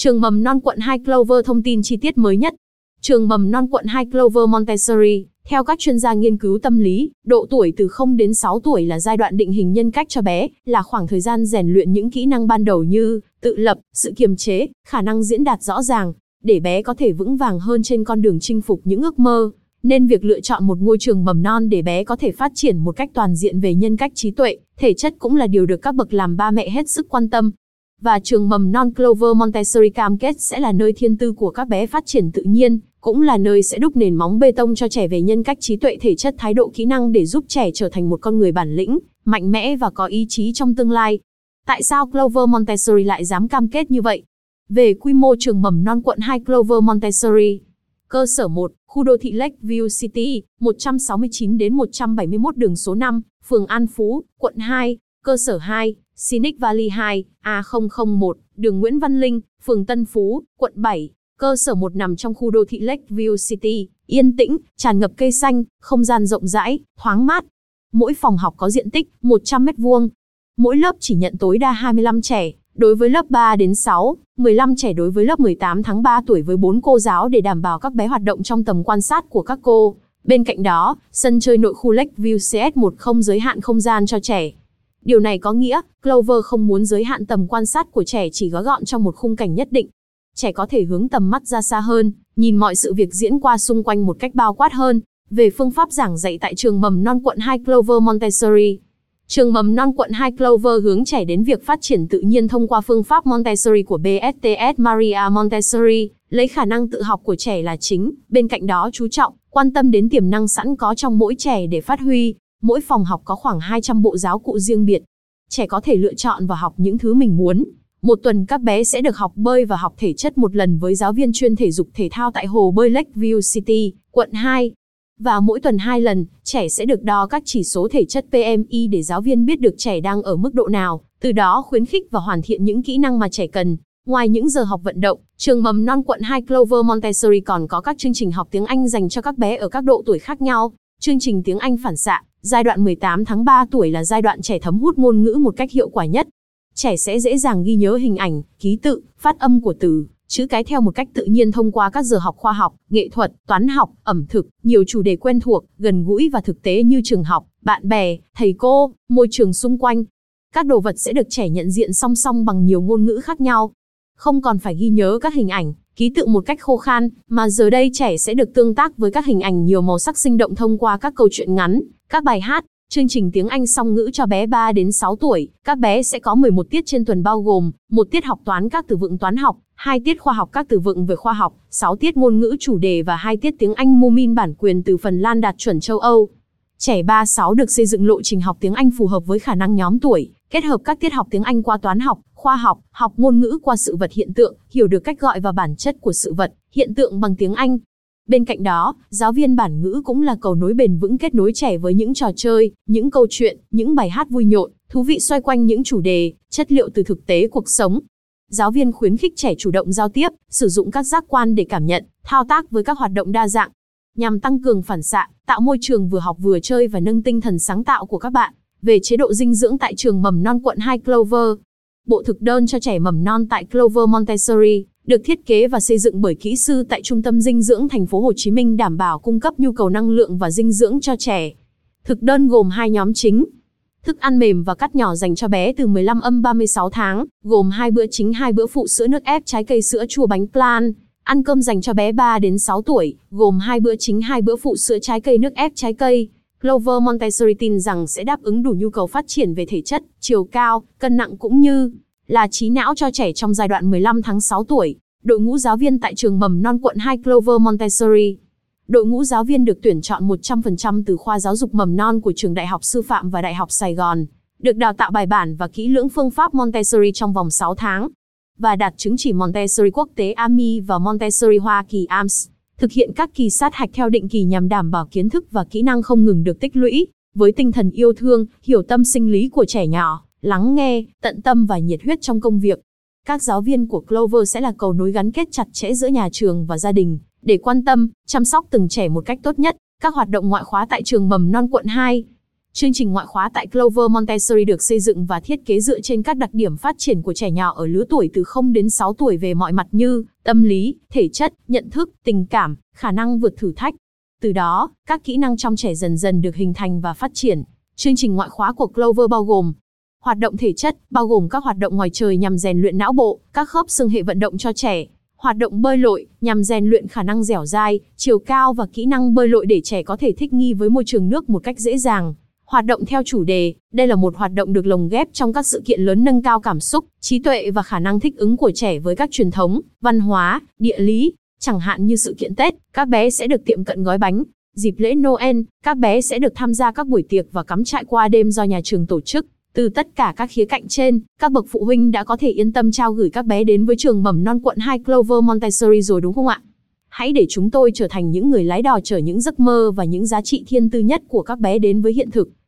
Trường mầm non quận 2 Clover thông tin chi tiết mới nhất. Trường mầm non quận 2 Clover Montessori, theo các chuyên gia nghiên cứu tâm lý, độ tuổi từ 0 đến 6 tuổi là giai đoạn định hình nhân cách cho bé, là khoảng thời gian rèn luyện những kỹ năng ban đầu như tự lập, sự kiềm chế, khả năng diễn đạt rõ ràng, để bé có thể vững vàng hơn trên con đường chinh phục những ước mơ. Nên việc lựa chọn một ngôi trường mầm non để bé có thể phát triển một cách toàn diện về nhân cách trí tuệ, thể chất cũng là điều được các bậc làm ba mẹ hết sức quan tâm. Và trường mầm non Clover Montessori cam kết sẽ là nơi thiên tư của các bé phát triển tự nhiên, cũng là nơi sẽ đúc nền móng bê tông cho trẻ về nhân cách trí tuệ thể chất thái độ kỹ năng để giúp trẻ trở thành một con người bản lĩnh, mạnh mẽ và có ý chí trong tương lai. Tại sao Clover Montessori lại dám cam kết như vậy? Về quy mô trường mầm non quận 2 Clover Montessori, Cơ sở 1, khu đô thị Lakeview City, 169 đến 171 đường số 5, phường An Phú, quận 2. Cơ sở 2, Scenic Valley 2, A001, đường Nguyễn Văn Linh, phường Tân Phú, quận 7. Cơ sở 1 nằm trong khu đô thị Lakeview City, yên tĩnh, tràn ngập cây xanh, không gian rộng rãi, thoáng mát. Mỗi phòng học có diện tích 100 m2. Mỗi lớp chỉ nhận tối đa 25 trẻ, đối với lớp 3 đến 6, 15 trẻ đối với lớp 18 tháng 3 tuổi với 4 cô giáo để đảm bảo các bé hoạt động trong tầm quan sát của các cô. Bên cạnh đó, sân chơi nội khu Lakeview CS10 giới hạn không gian cho trẻ. Điều này có nghĩa, Clover không muốn giới hạn tầm quan sát của trẻ chỉ gói gọn trong một khung cảnh nhất định. Trẻ có thể hướng tầm mắt ra xa hơn, nhìn mọi sự việc diễn qua xung quanh một cách bao quát hơn. Về phương pháp giảng dạy tại trường mầm non quận 2 Clover Montessori, Trường mầm non quận 2 Clover hướng trẻ đến việc phát triển tự nhiên thông qua phương pháp Montessori của BSTS Maria Montessori, lấy khả năng tự học của trẻ là chính, bên cạnh đó chú trọng, quan tâm đến tiềm năng sẵn có trong mỗi trẻ để phát huy. Mỗi phòng học có khoảng 200 bộ giáo cụ riêng biệt. Trẻ có thể lựa chọn và học những thứ mình muốn. Một tuần các bé sẽ được học bơi và học thể chất một lần với giáo viên chuyên thể dục thể thao tại hồ bơi Lakeview City, quận 2. Và mỗi tuần 2 lần, trẻ sẽ được đo các chỉ số thể chất PMI để giáo viên biết được trẻ đang ở mức độ nào, từ đó khuyến khích và hoàn thiện những kỹ năng mà trẻ cần. Ngoài những giờ học vận động, trường mầm non quận 2 Clover Montessori còn có các chương trình học tiếng Anh dành cho các bé ở các độ tuổi khác nhau. Chương trình tiếng Anh phản xạ, giai đoạn 18 tháng 3 tuổi là giai đoạn trẻ thấm hút ngôn ngữ một cách hiệu quả nhất. Trẻ sẽ dễ dàng ghi nhớ hình ảnh, ký tự, phát âm của từ, chữ cái theo một cách tự nhiên thông qua các giờ học khoa học, nghệ thuật, toán học, ẩm thực, nhiều chủ đề quen thuộc, gần gũi và thực tế như trường học, bạn bè, thầy cô, môi trường xung quanh. Các đồ vật sẽ được trẻ nhận diện song song bằng nhiều ngôn ngữ khác nhau. Không còn phải ghi nhớ các hình ảnh, ký tự một cách khô khan, mà giờ đây trẻ sẽ được tương tác với các hình ảnh nhiều màu sắc sinh động thông qua các câu chuyện ngắn, các bài hát, Chương trình tiếng Anh song ngữ cho bé 3 đến 6 tuổi, các bé sẽ có 11 tiết trên tuần bao gồm một tiết học toán các từ vựng toán học, hai tiết khoa học các từ vựng về khoa học, 6 tiết ngôn ngữ chủ đề và hai tiết tiếng Anh Mumin bản quyền từ Phần Lan đạt chuẩn châu Âu. Trẻ 3-6 được xây dựng lộ trình học tiếng Anh phù hợp với khả năng nhóm tuổi, kết hợp các tiết học tiếng Anh qua toán học, khoa học, học ngôn ngữ qua sự vật hiện tượng, hiểu được cách gọi và bản chất của sự vật, hiện tượng bằng tiếng Anh, Bên cạnh đó, giáo viên bản ngữ cũng là cầu nối bền vững kết nối trẻ với những trò chơi, những câu chuyện, những bài hát vui nhộn, thú vị xoay quanh những chủ đề, chất liệu từ thực tế cuộc sống. Giáo viên khuyến khích trẻ chủ động giao tiếp, sử dụng các giác quan để cảm nhận, thao tác với các hoạt động đa dạng, nhằm tăng cường phản xạ, tạo môi trường vừa học vừa chơi và nâng tinh thần sáng tạo của các bạn. Về chế độ dinh dưỡng tại trường mầm non quận 2 Clover, bộ thực đơn cho trẻ mầm non tại Clover Montessori được thiết kế và xây dựng bởi kỹ sư tại Trung tâm Dinh dưỡng thành phố Hồ Chí Minh đảm bảo cung cấp nhu cầu năng lượng và dinh dưỡng cho trẻ. Thực đơn gồm hai nhóm chính. Thức ăn mềm và cắt nhỏ dành cho bé từ 15 âm 36 tháng, gồm hai bữa chính hai bữa phụ sữa nước ép trái cây sữa chua bánh plan. Ăn cơm dành cho bé 3 đến 6 tuổi, gồm hai bữa chính hai bữa phụ sữa trái cây nước ép trái cây. Clover Montessori tin rằng sẽ đáp ứng đủ nhu cầu phát triển về thể chất, chiều cao, cân nặng cũng như là trí não cho trẻ trong giai đoạn 15 tháng 6 tuổi. Đội ngũ giáo viên tại trường mầm non quận 2 Clover Montessori. Đội ngũ giáo viên được tuyển chọn 100% từ khoa giáo dục mầm non của trường Đại học Sư phạm và Đại học Sài Gòn, được đào tạo bài bản và kỹ lưỡng phương pháp Montessori trong vòng 6 tháng và đạt chứng chỉ Montessori quốc tế AMI và Montessori Hoa Kỳ AMS. Thực hiện các kỳ sát hạch theo định kỳ nhằm đảm bảo kiến thức và kỹ năng không ngừng được tích lũy, với tinh thần yêu thương, hiểu tâm sinh lý của trẻ nhỏ lắng nghe, tận tâm và nhiệt huyết trong công việc. Các giáo viên của Clover sẽ là cầu nối gắn kết chặt chẽ giữa nhà trường và gia đình, để quan tâm, chăm sóc từng trẻ một cách tốt nhất. Các hoạt động ngoại khóa tại trường mầm non quận 2 Chương trình ngoại khóa tại Clover Montessori được xây dựng và thiết kế dựa trên các đặc điểm phát triển của trẻ nhỏ ở lứa tuổi từ 0 đến 6 tuổi về mọi mặt như tâm lý, thể chất, nhận thức, tình cảm, khả năng vượt thử thách. Từ đó, các kỹ năng trong trẻ dần dần được hình thành và phát triển. Chương trình ngoại khóa của Clover bao gồm Hoạt động thể chất, bao gồm các hoạt động ngoài trời nhằm rèn luyện não bộ, các khớp xương hệ vận động cho trẻ. Hoạt động bơi lội, nhằm rèn luyện khả năng dẻo dai, chiều cao và kỹ năng bơi lội để trẻ có thể thích nghi với môi trường nước một cách dễ dàng. Hoạt động theo chủ đề, đây là một hoạt động được lồng ghép trong các sự kiện lớn nâng cao cảm xúc, trí tuệ và khả năng thích ứng của trẻ với các truyền thống, văn hóa, địa lý. Chẳng hạn như sự kiện Tết, các bé sẽ được tiệm cận gói bánh. Dịp lễ Noel, các bé sẽ được tham gia các buổi tiệc và cắm trại qua đêm do nhà trường tổ chức. Từ tất cả các khía cạnh trên, các bậc phụ huynh đã có thể yên tâm trao gửi các bé đến với trường mầm non quận 2 Clover Montessori rồi đúng không ạ? Hãy để chúng tôi trở thành những người lái đò chở những giấc mơ và những giá trị thiên tư nhất của các bé đến với hiện thực.